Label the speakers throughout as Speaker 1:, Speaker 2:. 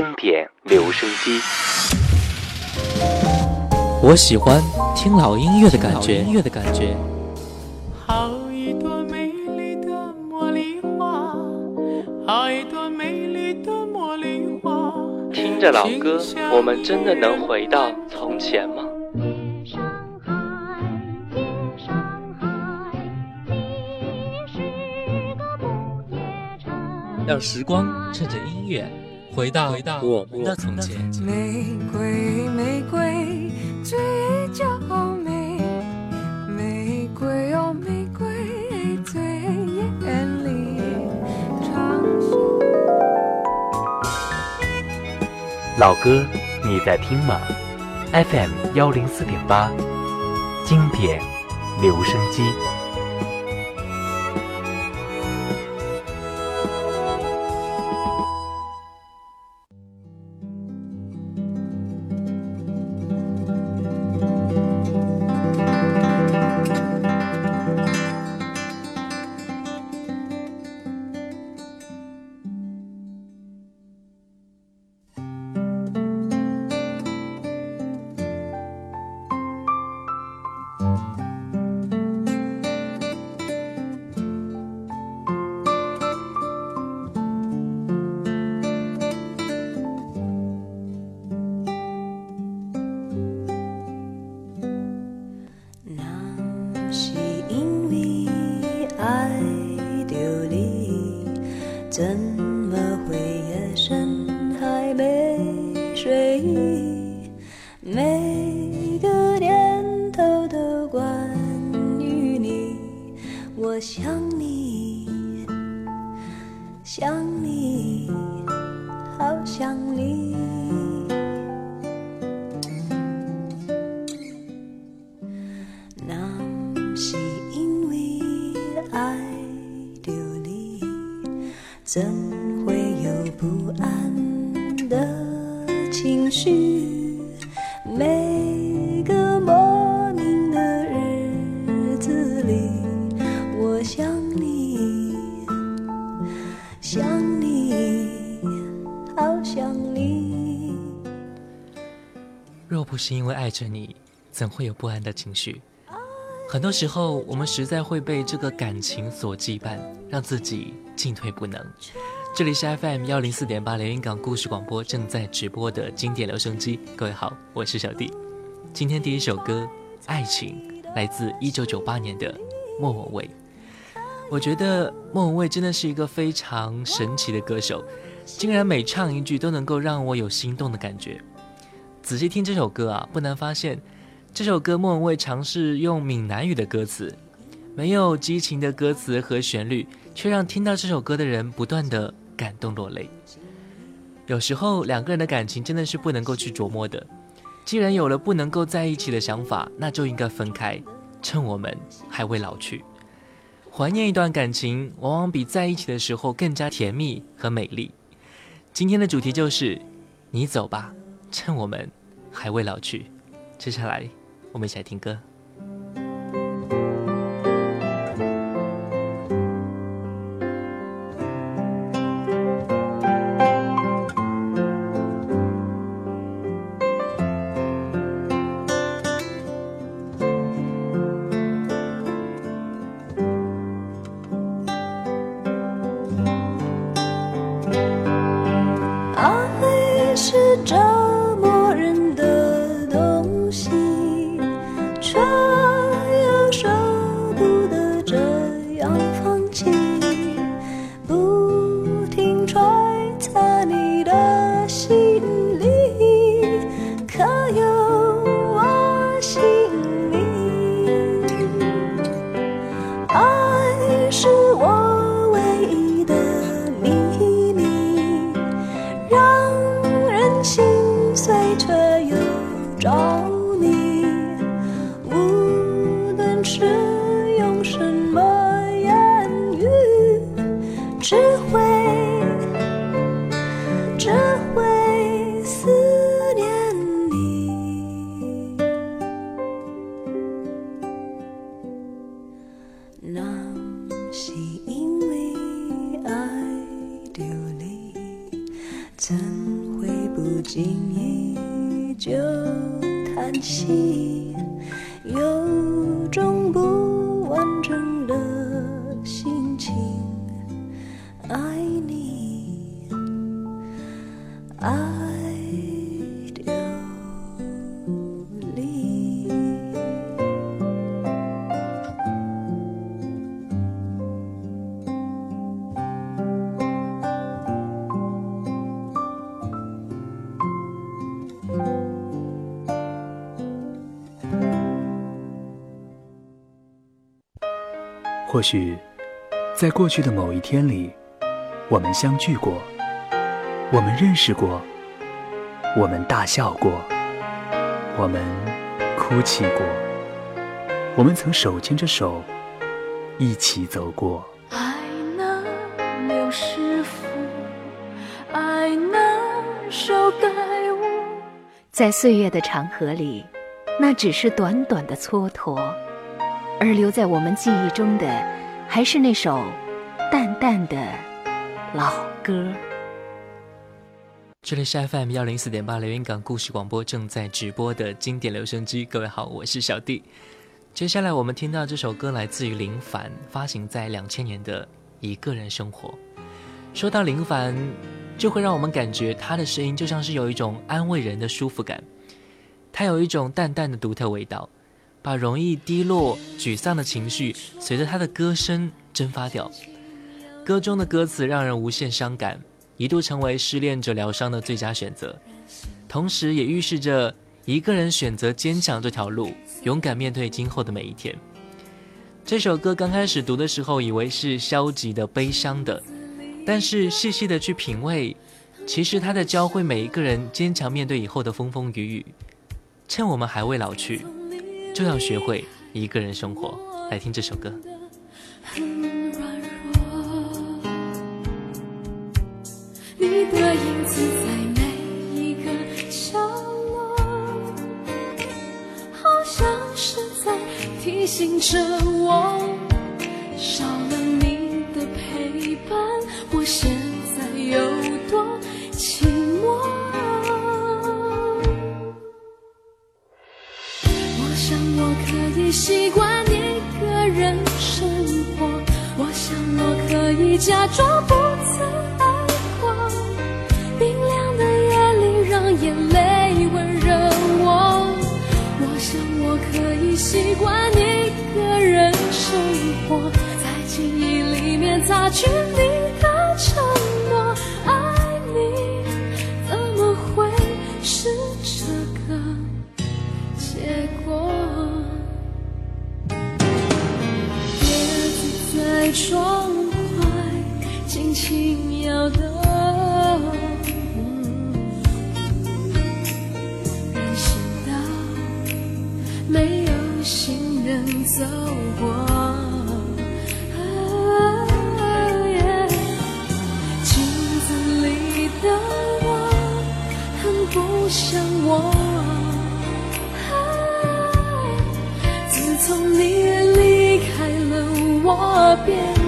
Speaker 1: 经典留声机。
Speaker 2: 我喜欢听老音乐的感觉。音乐的感觉。
Speaker 3: 好一朵美丽的茉莉花，好一朵美丽的茉莉花。
Speaker 1: 听着老歌，我们真的能回到从前吗？
Speaker 2: 让时光趁着音乐回到回到我们的从前。
Speaker 3: 玫瑰，玫瑰。最娇美，玫瑰哦玫瑰最艳丽。
Speaker 1: 老歌，你在听吗？FM 幺零四点八，经典留声机。
Speaker 2: 爱着你，怎会有不安的情绪？很多时候，我们实在会被这个感情所羁绊，让自己进退不能。这里是 FM 幺零四点八连云港故事广播正在直播的经典留声机。各位好，我是小弟。今天第一首歌《爱情》来自一九九八年的莫文蔚。我觉得莫文蔚真的是一个非常神奇的歌手，竟然每唱一句都能够让我有心动的感觉。仔细听这首歌啊，不难发现。这首歌莫文蔚尝试用闽南语的歌词，没有激情的歌词和旋律，却让听到这首歌的人不断的感动落泪。有时候两个人的感情真的是不能够去琢磨的，既然有了不能够在一起的想法，那就应该分开，趁我们还未老去。怀念一段感情，往往比在一起的时候更加甜蜜和美丽。今天的主题就是，你走吧，趁我们还未老去。接下来。我们一起来听歌。
Speaker 1: 或许，在过去的某一天里，我们相聚过，我们认识过，我们大笑过，我们哭泣过，我们曾手牵着手一起走过。
Speaker 3: 爱能留师傅，爱那手盖我。
Speaker 4: 在岁月的长河里，那只是短短的蹉跎。而留在我们记忆中的，还是那首淡淡的老歌。
Speaker 2: 这里是 FM 幺零四点八连云港故事广播正在直播的经典留声机。各位好，我是小弟。接下来我们听到这首歌来自于林凡，发行在两千年的《一个人生活》。说到林凡，就会让我们感觉他的声音就像是有一种安慰人的舒服感，他有一种淡淡的独特味道。把容易低落、沮丧的情绪随着他的歌声蒸发掉。歌中的歌词让人无限伤感，一度成为失恋者疗伤的最佳选择，同时也预示着一个人选择坚强这条路，勇敢面对今后的每一天。这首歌刚开始读的时候，以为是消极的、悲伤的，但是细细的去品味，其实他在教会每一个人坚强面对以后的风风雨雨。趁我们还未老去。就要学会一个人生活。来听这首歌。
Speaker 3: 你的影子在每一个角落，好像是在提醒着我，少了你的陪伴，我现在有多寂寞。习惯一个人生活，我想我可以假装不曾爱过。冰凉的夜里，让眼泪温热我。我想我可以习惯一个人生活，在记忆里面擦去你窗外轻轻摇动，人行道没有行人走过，镜子里的我很不像我，自从你我变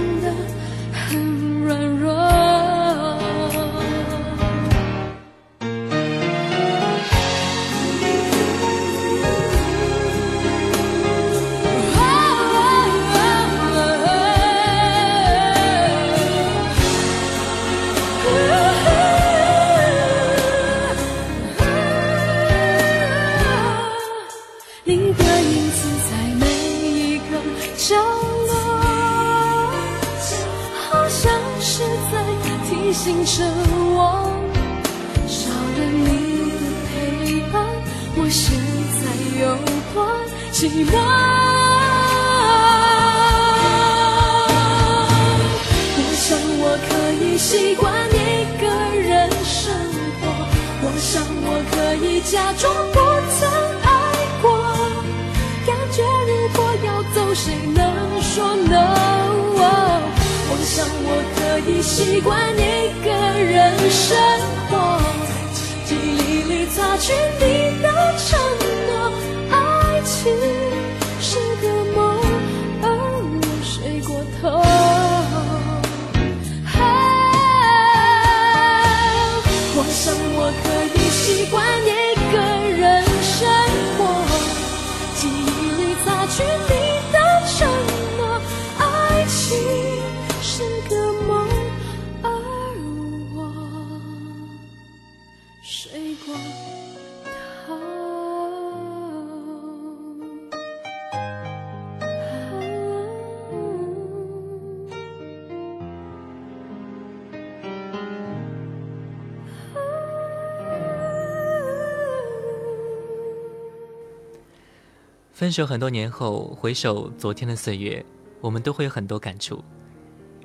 Speaker 2: 分手很多年后，回首昨天的岁月，我们都会有很多感触。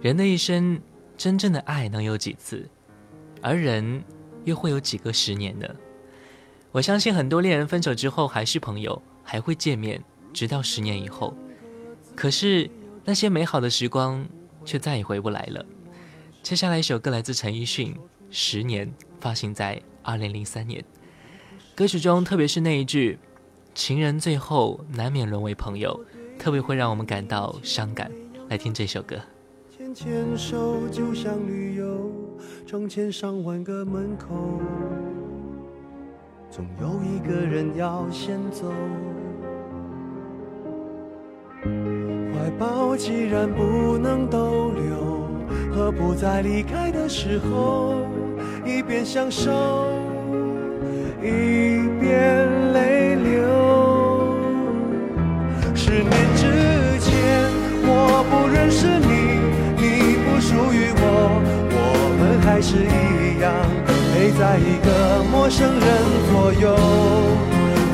Speaker 2: 人的一生，真正的爱能有几次？而人又会有几个十年呢？我相信很多恋人分手之后还是朋友，还会见面，直到十年以后。可是那些美好的时光却再也回不来了。接下来一首歌来自陈奕迅，《十年》，发行在二零零三年。歌曲中，特别是那一句。情人最后难免沦为朋友，特别会让我们感到伤感。来听这首歌。
Speaker 5: 牵牵手就像旅游，成千上万个门口，总有一个人要先走。怀抱既然不能逗留，何不在离开的时候，一边享受，一边泪。十年之前，我不认识你，你不属于我，我们还是一样陪在一个陌生人左右，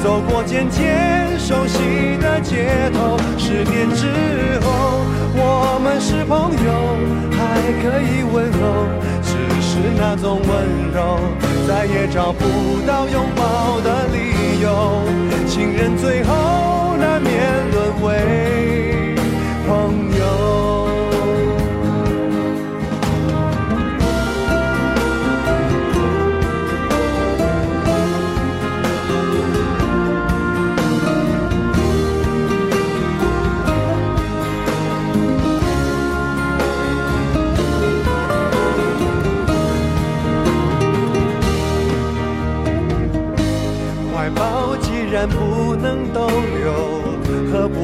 Speaker 5: 走过渐渐熟悉的街头。十年之后，我们是朋友，还可以问候，只是那种温柔，再也找不到拥抱的理由。情人最后。面沦为朋友。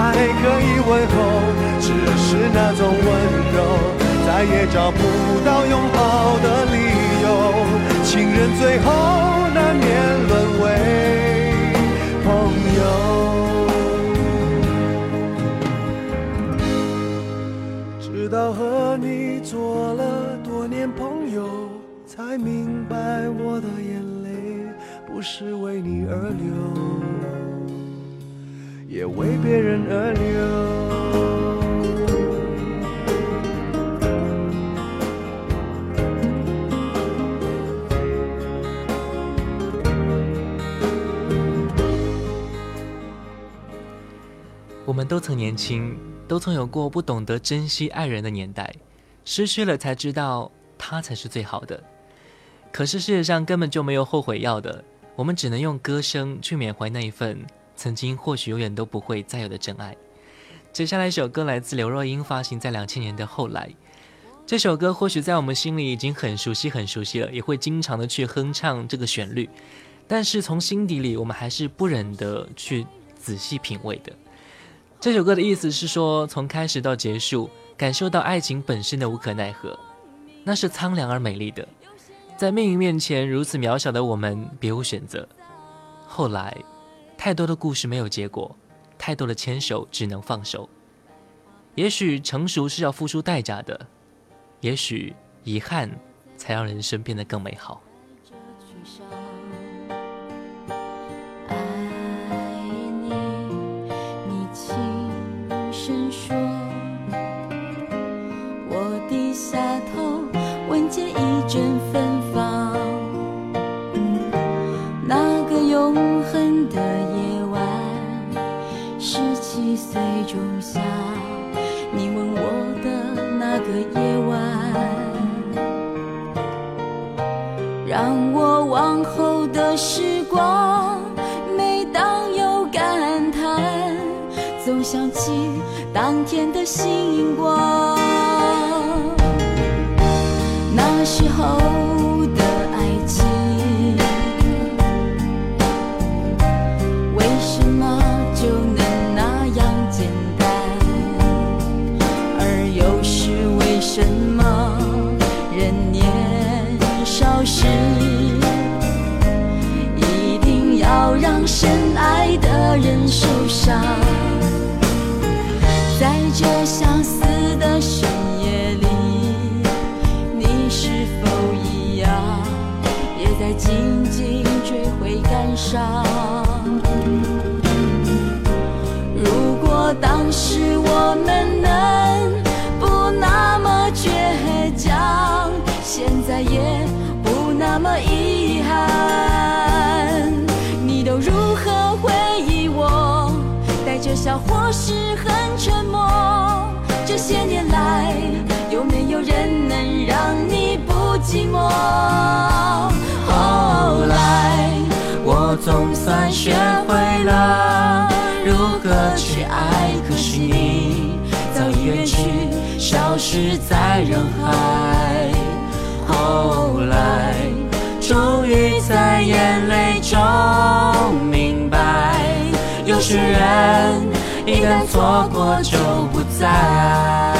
Speaker 5: 还可以问候，只是那种温柔，再也找不到拥抱的理由。情人最后难免沦为朋友。直到和你做了多年朋友，才明白我的眼泪不是为你而流。也为别人而流。
Speaker 2: 我们都曾年轻，都曾有过不懂得珍惜爱人的年代，失去了才知道他才是最好的。可是世界上根本就没有后悔药的，我们只能用歌声去缅怀那一份。曾经或许永远都不会再有的真爱。接下来一首歌来自刘若英，发行在两千年的后来。这首歌或许在我们心里已经很熟悉、很熟悉了，也会经常的去哼唱这个旋律。但是从心底里，我们还是不忍得去仔细品味的。这首歌的意思是说，从开始到结束，感受到爱情本身的无可奈何，那是苍凉而美丽的。在命运面前如此渺小的我们，别无选择。后来。太多的故事没有结果，太多的牵手只能放手。也许成熟是要付出代价的，也许遗憾才让人生变得更美好。
Speaker 6: 笑或是很沉默？这些年来，有没有人能让你不寂寞？后来，我总算学会了如何去爱，可惜你早已远去，消失在人海。后来，终于在眼泪中明白，有些人一旦错过就不再。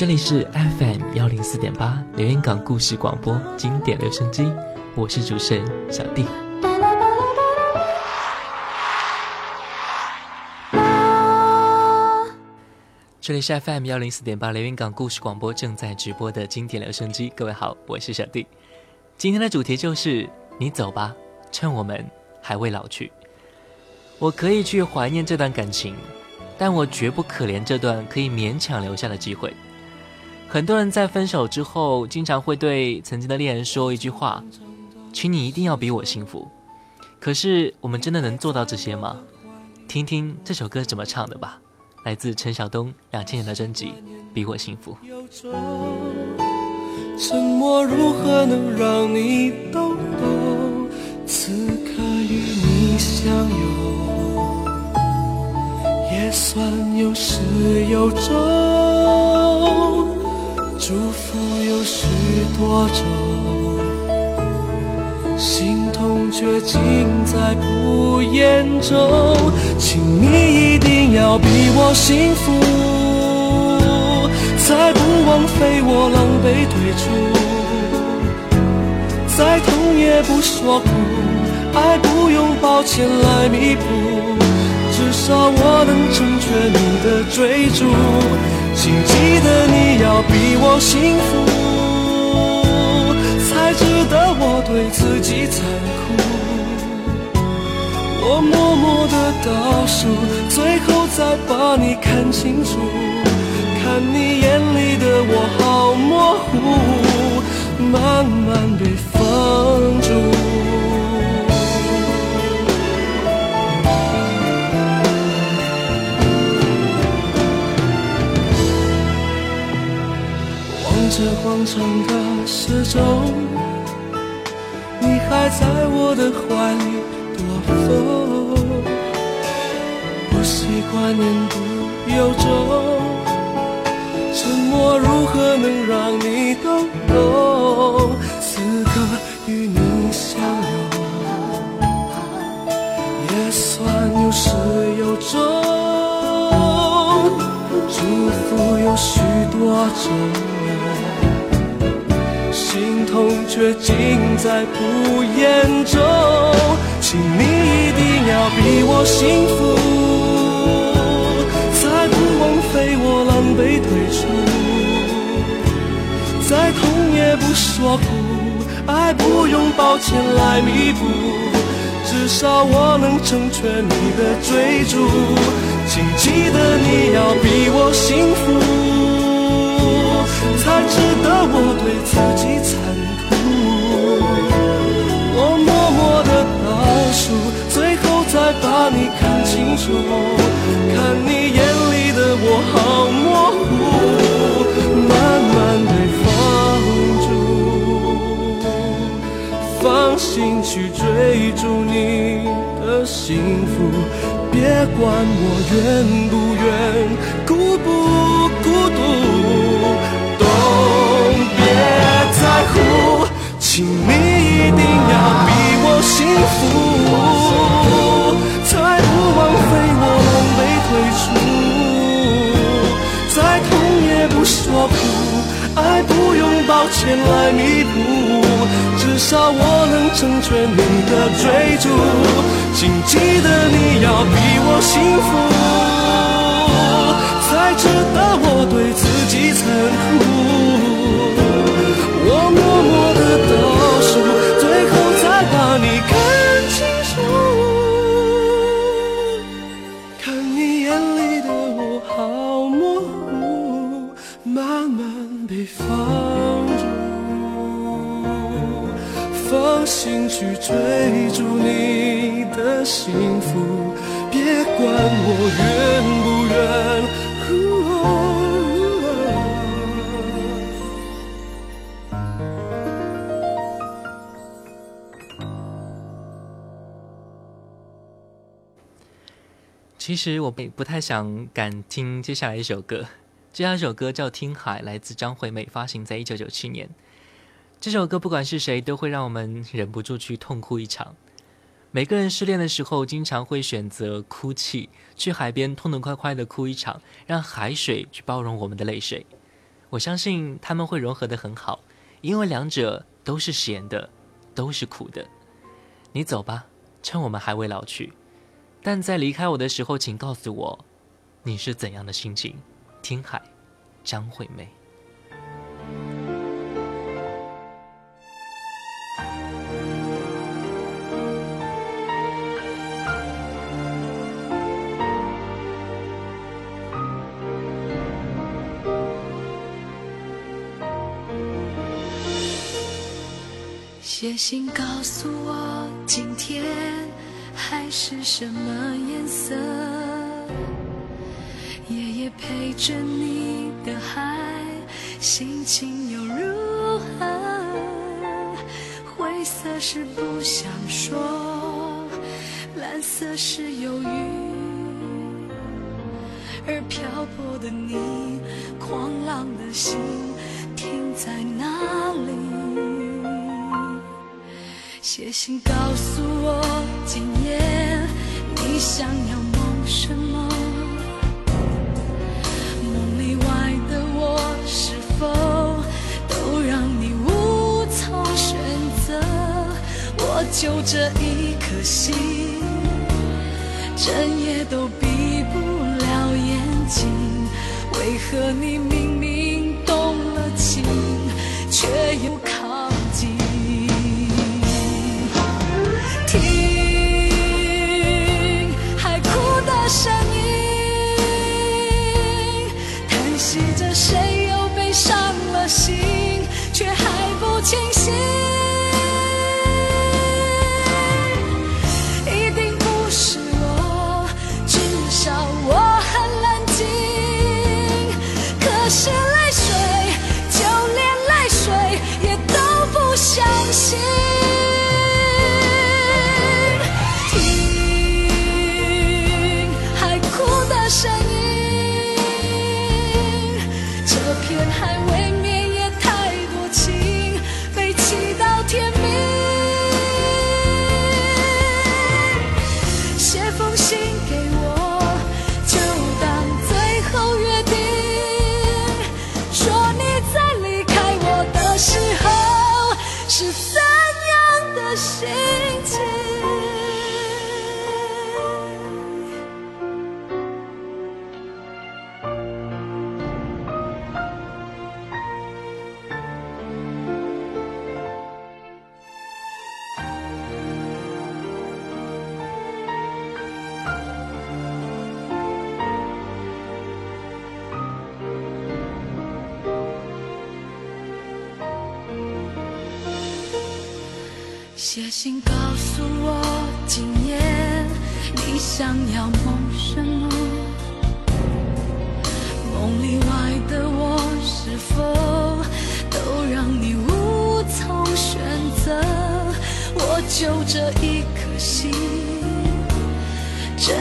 Speaker 2: 这里是 FM 幺零四点八连云港故事广播经典留声机，我是主持人小弟。这里是 FM 幺零四点八连云港故事广播正在直播的经典留声机，各位好，我是小弟。今天的主题就是你走吧，趁我们还未老去。我可以去怀念这段感情，但我绝不可怜这段可以勉强留下的机会。很多人在分手之后，经常会对曾经的恋人说一句话：“请你一定要比我幸福。”可是，我们真的能做到这些吗？听听这首歌怎么唱的吧，来自陈晓东两千年的专辑《比我幸福》。
Speaker 7: 沉默如何能让你懂懂？此刻与你相拥，也算有始有终。祝福有许多种，心痛却尽在不言中。请你一定要比我幸福。再不枉费我狼狈退出，再痛也不说苦，爱不用抱歉来弥补，至少我能成全你的追逐。请记得你要比我幸福，才值得我对自己残酷。我默默的倒数，最后再把你看清楚。看你眼里的我好模糊，慢慢被放长长的时钟，你还在我的怀里躲风，不习惯言不由衷。沉默如何能让你懂懂？此刻却尽在不言中。请你一定要比我幸福。才不枉费我狼狈退出，再痛也不说苦，爱不用抱歉来弥补，至少我能成全你的追逐。请记得你要比我幸福，才值得我对自己把你看清楚，看你眼里的。我好模糊，慢慢被放逐，放心去追逐你的幸福，别管我愿不愿，孤不孤独，都别在乎，请你一定要比我幸福，抱歉来弥补，至少我能成全你的追逐。请记得你要比我幸福，才值得我对自己残酷。我默默的倒数，去追逐你的幸福，别管我愿不愿。
Speaker 2: 其实我不不太想敢听接下来一首歌。接下来一首歌叫《听海》，来自张惠妹，发行在一九九七年。这首歌不管是谁，都会让我们忍不住去痛哭一场。每个人失恋的时候，经常会选择哭泣，去海边痛痛快快的哭一场，让海水去包容我们的泪水。我相信他们会融合的很好，因为两者都是咸的，都是苦的。你走吧，趁我们还未老去。但在离开我的时候，请告诉我，你是怎样的心情。听海，张惠妹。
Speaker 3: 信告诉我，今天海是什么颜色？夜夜陪着你的海，心情又如何？灰色是不想说，蓝色是忧郁，而漂泊的你，狂浪的心停在哪里？写信告诉我，今夜你想要梦什么？梦里外的我，是否都让你无从选择？我就这一颗心，整夜都闭不了眼睛。为何你明明写信告诉我，今夜你想要梦什么？梦里外的我，是否都让你无从选择？我就这一颗心，整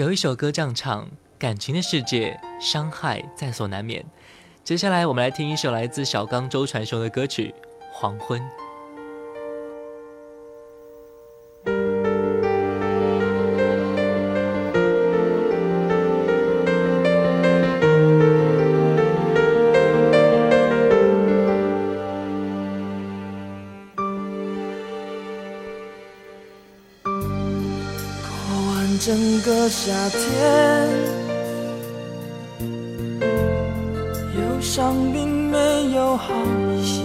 Speaker 2: 有一首歌这样唱：感情的世界，伤害在所难免。接下来，我们来听一首来自小刚周传雄的歌曲《黄昏》。
Speaker 7: 夏天，
Speaker 8: 忧伤并没有好一些。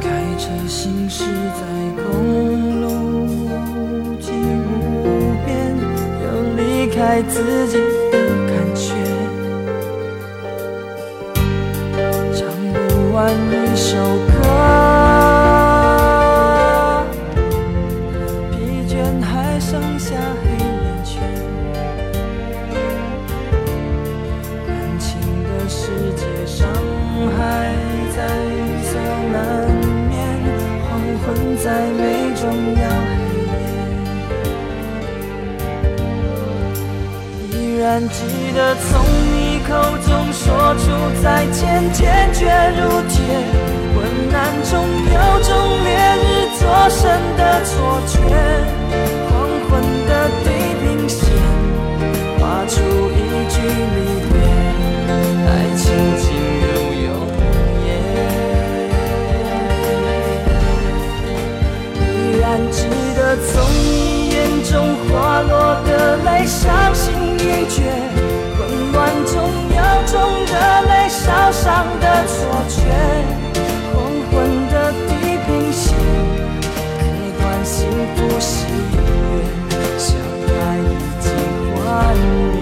Speaker 8: 开车行驶在公路无际无边，有离开自己的感觉，唱不完一首歌。在每重要黑夜，依然记得从你口中说出再见，坚决如铁。昏暗中有种烈日灼身的错觉，黄昏的地平线画出一句离别，爱情我从你眼中滑落的泪，伤心。欲绝，混乱中有种热泪烧伤的错觉。黄昏的地平线，割断幸福喜悦，相爱已经幻灭。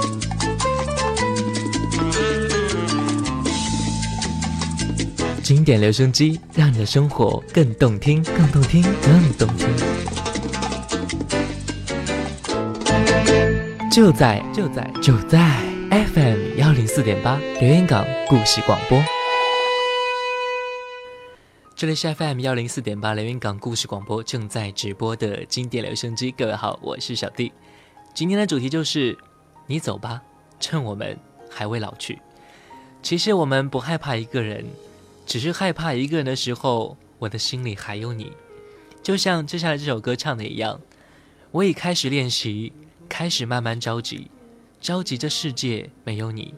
Speaker 2: 经典留声机，让你的生活更动听，更动听，更动听。就在就在就在 FM 幺零四点八留言港故事广播。这里是 FM 幺零四点八连云港故事广播正在直播的经典留声机。各位好，我是小弟。今天的主题就是你走吧，趁我们还未老去。其实我们不害怕一个人。只是害怕一个人的时候，我的心里还有你。就像接下来这首歌唱的一样，我已开始练习，开始慢慢着急，着急这世界没有你。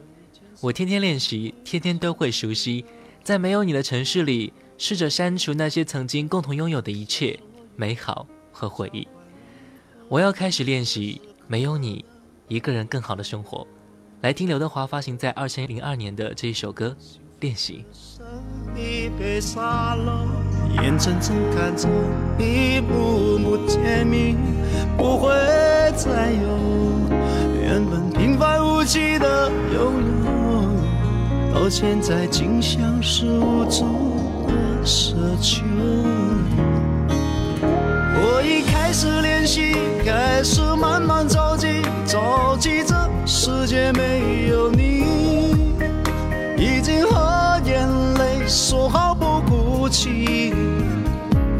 Speaker 2: 我天天练习，天天都会熟悉，在没有你的城市里，试着删除那些曾经共同拥有的一切美好和回忆。我要开始练习，没有你，一个人更好的生活。来听刘德华发行在二千零二年的这一首歌。练习。
Speaker 9: 眼睁睁看着一幕幕甜蜜不会再有，原本平凡无奇的拥有，到现在竟像是无助的奢求。我已开始练习，开始慢慢着急，着急这世界没有你。已经和说好不哭泣，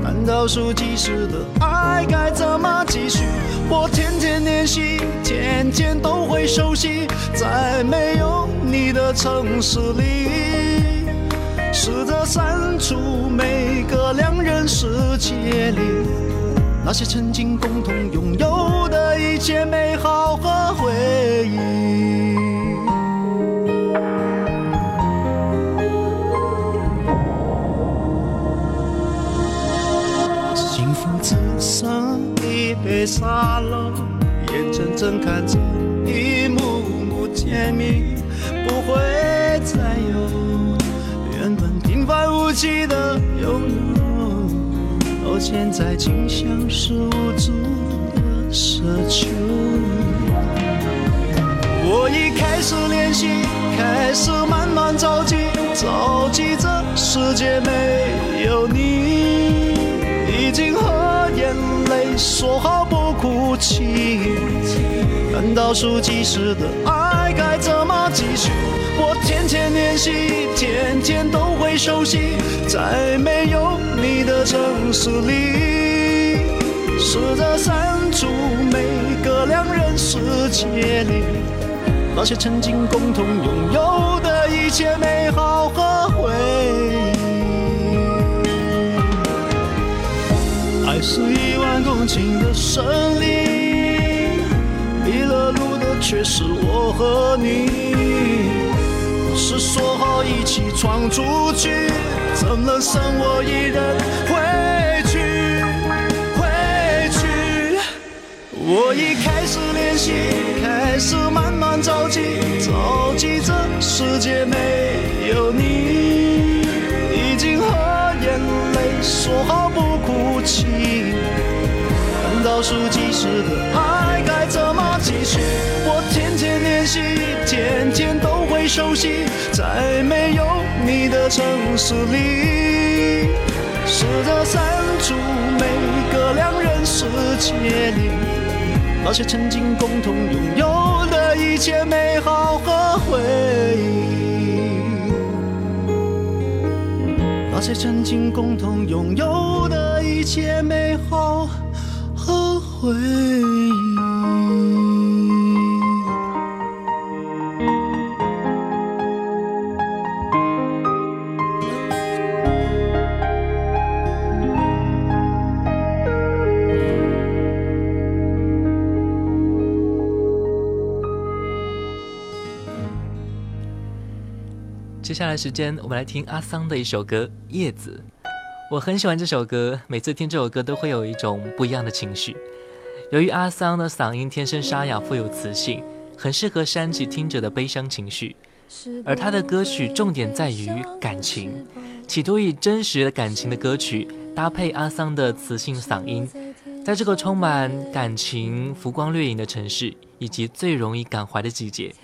Speaker 9: 难道数计时的爱该怎么继续？我天天练习，天天都会熟悉，在没有你的城市里，试着删除每个两人世界里那些曾经共同拥有的一切美好和回忆。沙漏，眼睁睁看着一幕幕甜蜜不会再有，原本平凡无奇的拥有，到现在竟像是无助的奢求。我已开始练习，开始慢慢着急，着急这世界没有你，已经和泪说好不。哭泣，难道数计时的爱该怎么继续？我天天练习，天天都会熟悉，在没有你的城市里，试着删除每个两人世界里那些曾经共同拥有的一切美好爱是一万公顷的森林，迷了路的却是我和你。是说好一起闯出去，怎能剩我一人回去？回去。我已开始练习，开始慢慢着急，着急这世界没有你，已经和眼泪说好不哭泣。倒数计时的爱该怎么继续？我天天练习，天天都会熟悉，在没有你的城市里，试着删除每个两人世界里那些曾经共同拥有的一切美好和回忆，那些曾经共同拥有的一切美好和。回忆。
Speaker 2: 接下来时间，我们来听阿桑的一首歌《叶子》。我很喜欢这首歌，每次听这首歌都会有一种不一样的情绪。由于阿桑的嗓音天生沙哑，富有磁性，很适合煽起听者的悲伤情绪，而他的歌曲重点在于感情，企图以真实的感情的歌曲搭配阿桑的磁性嗓音，在这个充满感情、浮光掠影的城市，以及最容易感怀的季节，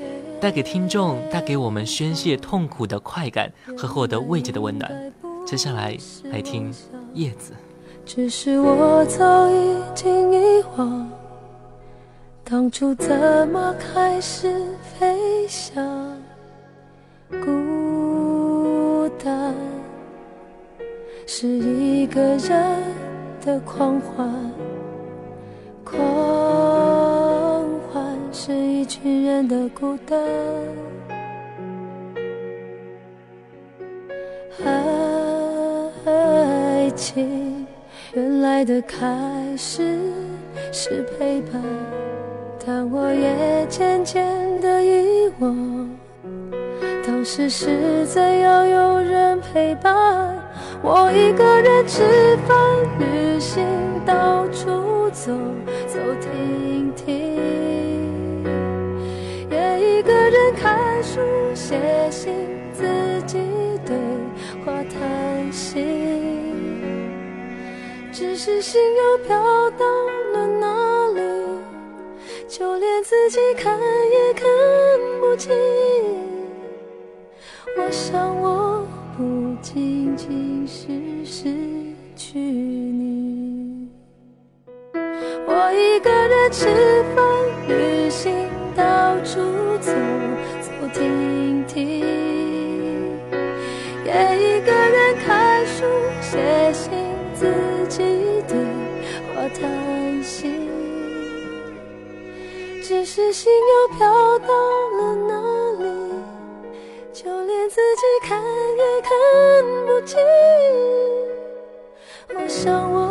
Speaker 2: 带给听众、带给我们宣泄痛苦的快感和获得慰藉的温暖。接下来来听《叶子》。
Speaker 1: 只是我早已经遗忘，当初怎么开始飞翔？孤单是一个人的狂欢，狂是一群人的孤单。爱情。原来的开始是陪伴，但我也渐渐的遗忘，当时是怎样有人陪伴。我一个人吃饭、旅行、到处走走停看书、写信，自己对话谈心。只是心又飘到了哪里，就连自己看也看不清。我想我不仅仅是失去你，我一个人吃饭、旅行、到处走走停停，也一个人看书、写信。自己对话叹息，只是心又飘到了哪里，就连自己看也看不清。我想我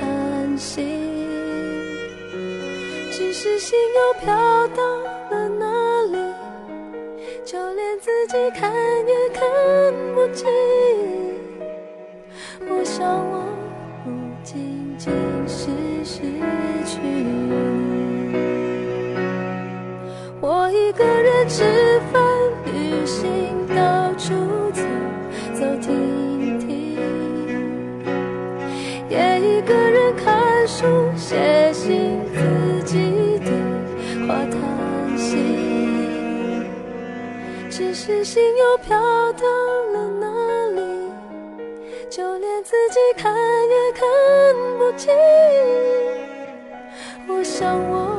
Speaker 1: 叹息。只是心又飘到了哪里？就连自己看也看不清。我想我不仅仅是失去你，我一个人吃饭、旅行，写信，自己对话叹息。只是心又飘到了哪里？就连自己看也看不清。我想我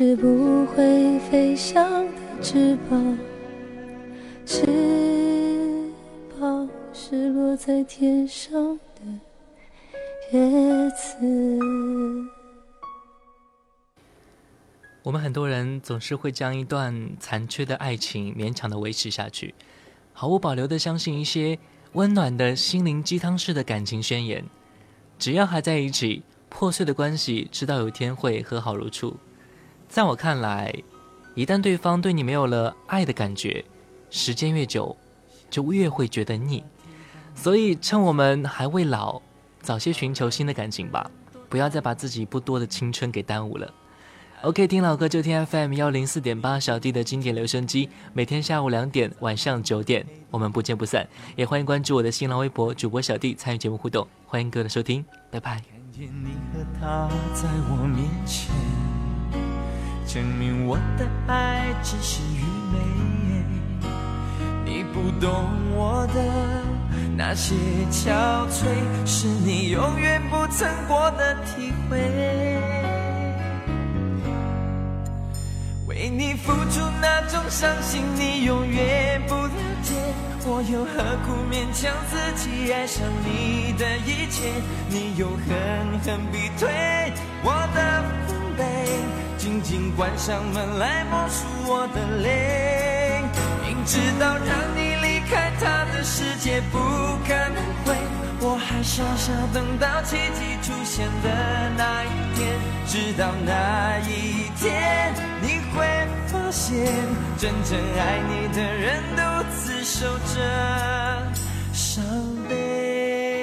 Speaker 1: 是不会飞翔的翅膀，翅膀是落在天上的。叶子。
Speaker 2: 我们很多人总是会将一段残缺的爱情勉强的维持下去，毫无保留的相信一些温暖的心灵鸡汤式的感情宣言。只要还在一起，破碎的关系，直到有一天会和好如初。在我看来，一旦对方对你没有了爱的感觉，时间越久，就越会觉得腻。所以，趁我们还未老，早些寻求新的感情吧。不要再把自己不多的青春给耽误了。OK，听老歌就听 FM 幺零四点八，小弟的经典留声机，每天下午两点，晚上九点，我们不见不散。也欢迎关注我的新浪微博主播小弟，参与节目互动。欢迎各位的收听，拜拜。
Speaker 10: 看见你和他在我面前，证明我的爱只是愚昧。你不懂我的那些憔悴，是你永远不曾过的体会。为你付出那种伤心，你永远不了解。我又何苦勉强自己爱上你的一切？你又狠狠逼退我的防备，紧紧关上门来默数我的泪。明知道让你离开他的世界不可能会，我还傻傻等到奇迹出现的那一天，直到那一天你。会发现，真正爱你的人独自守着伤悲。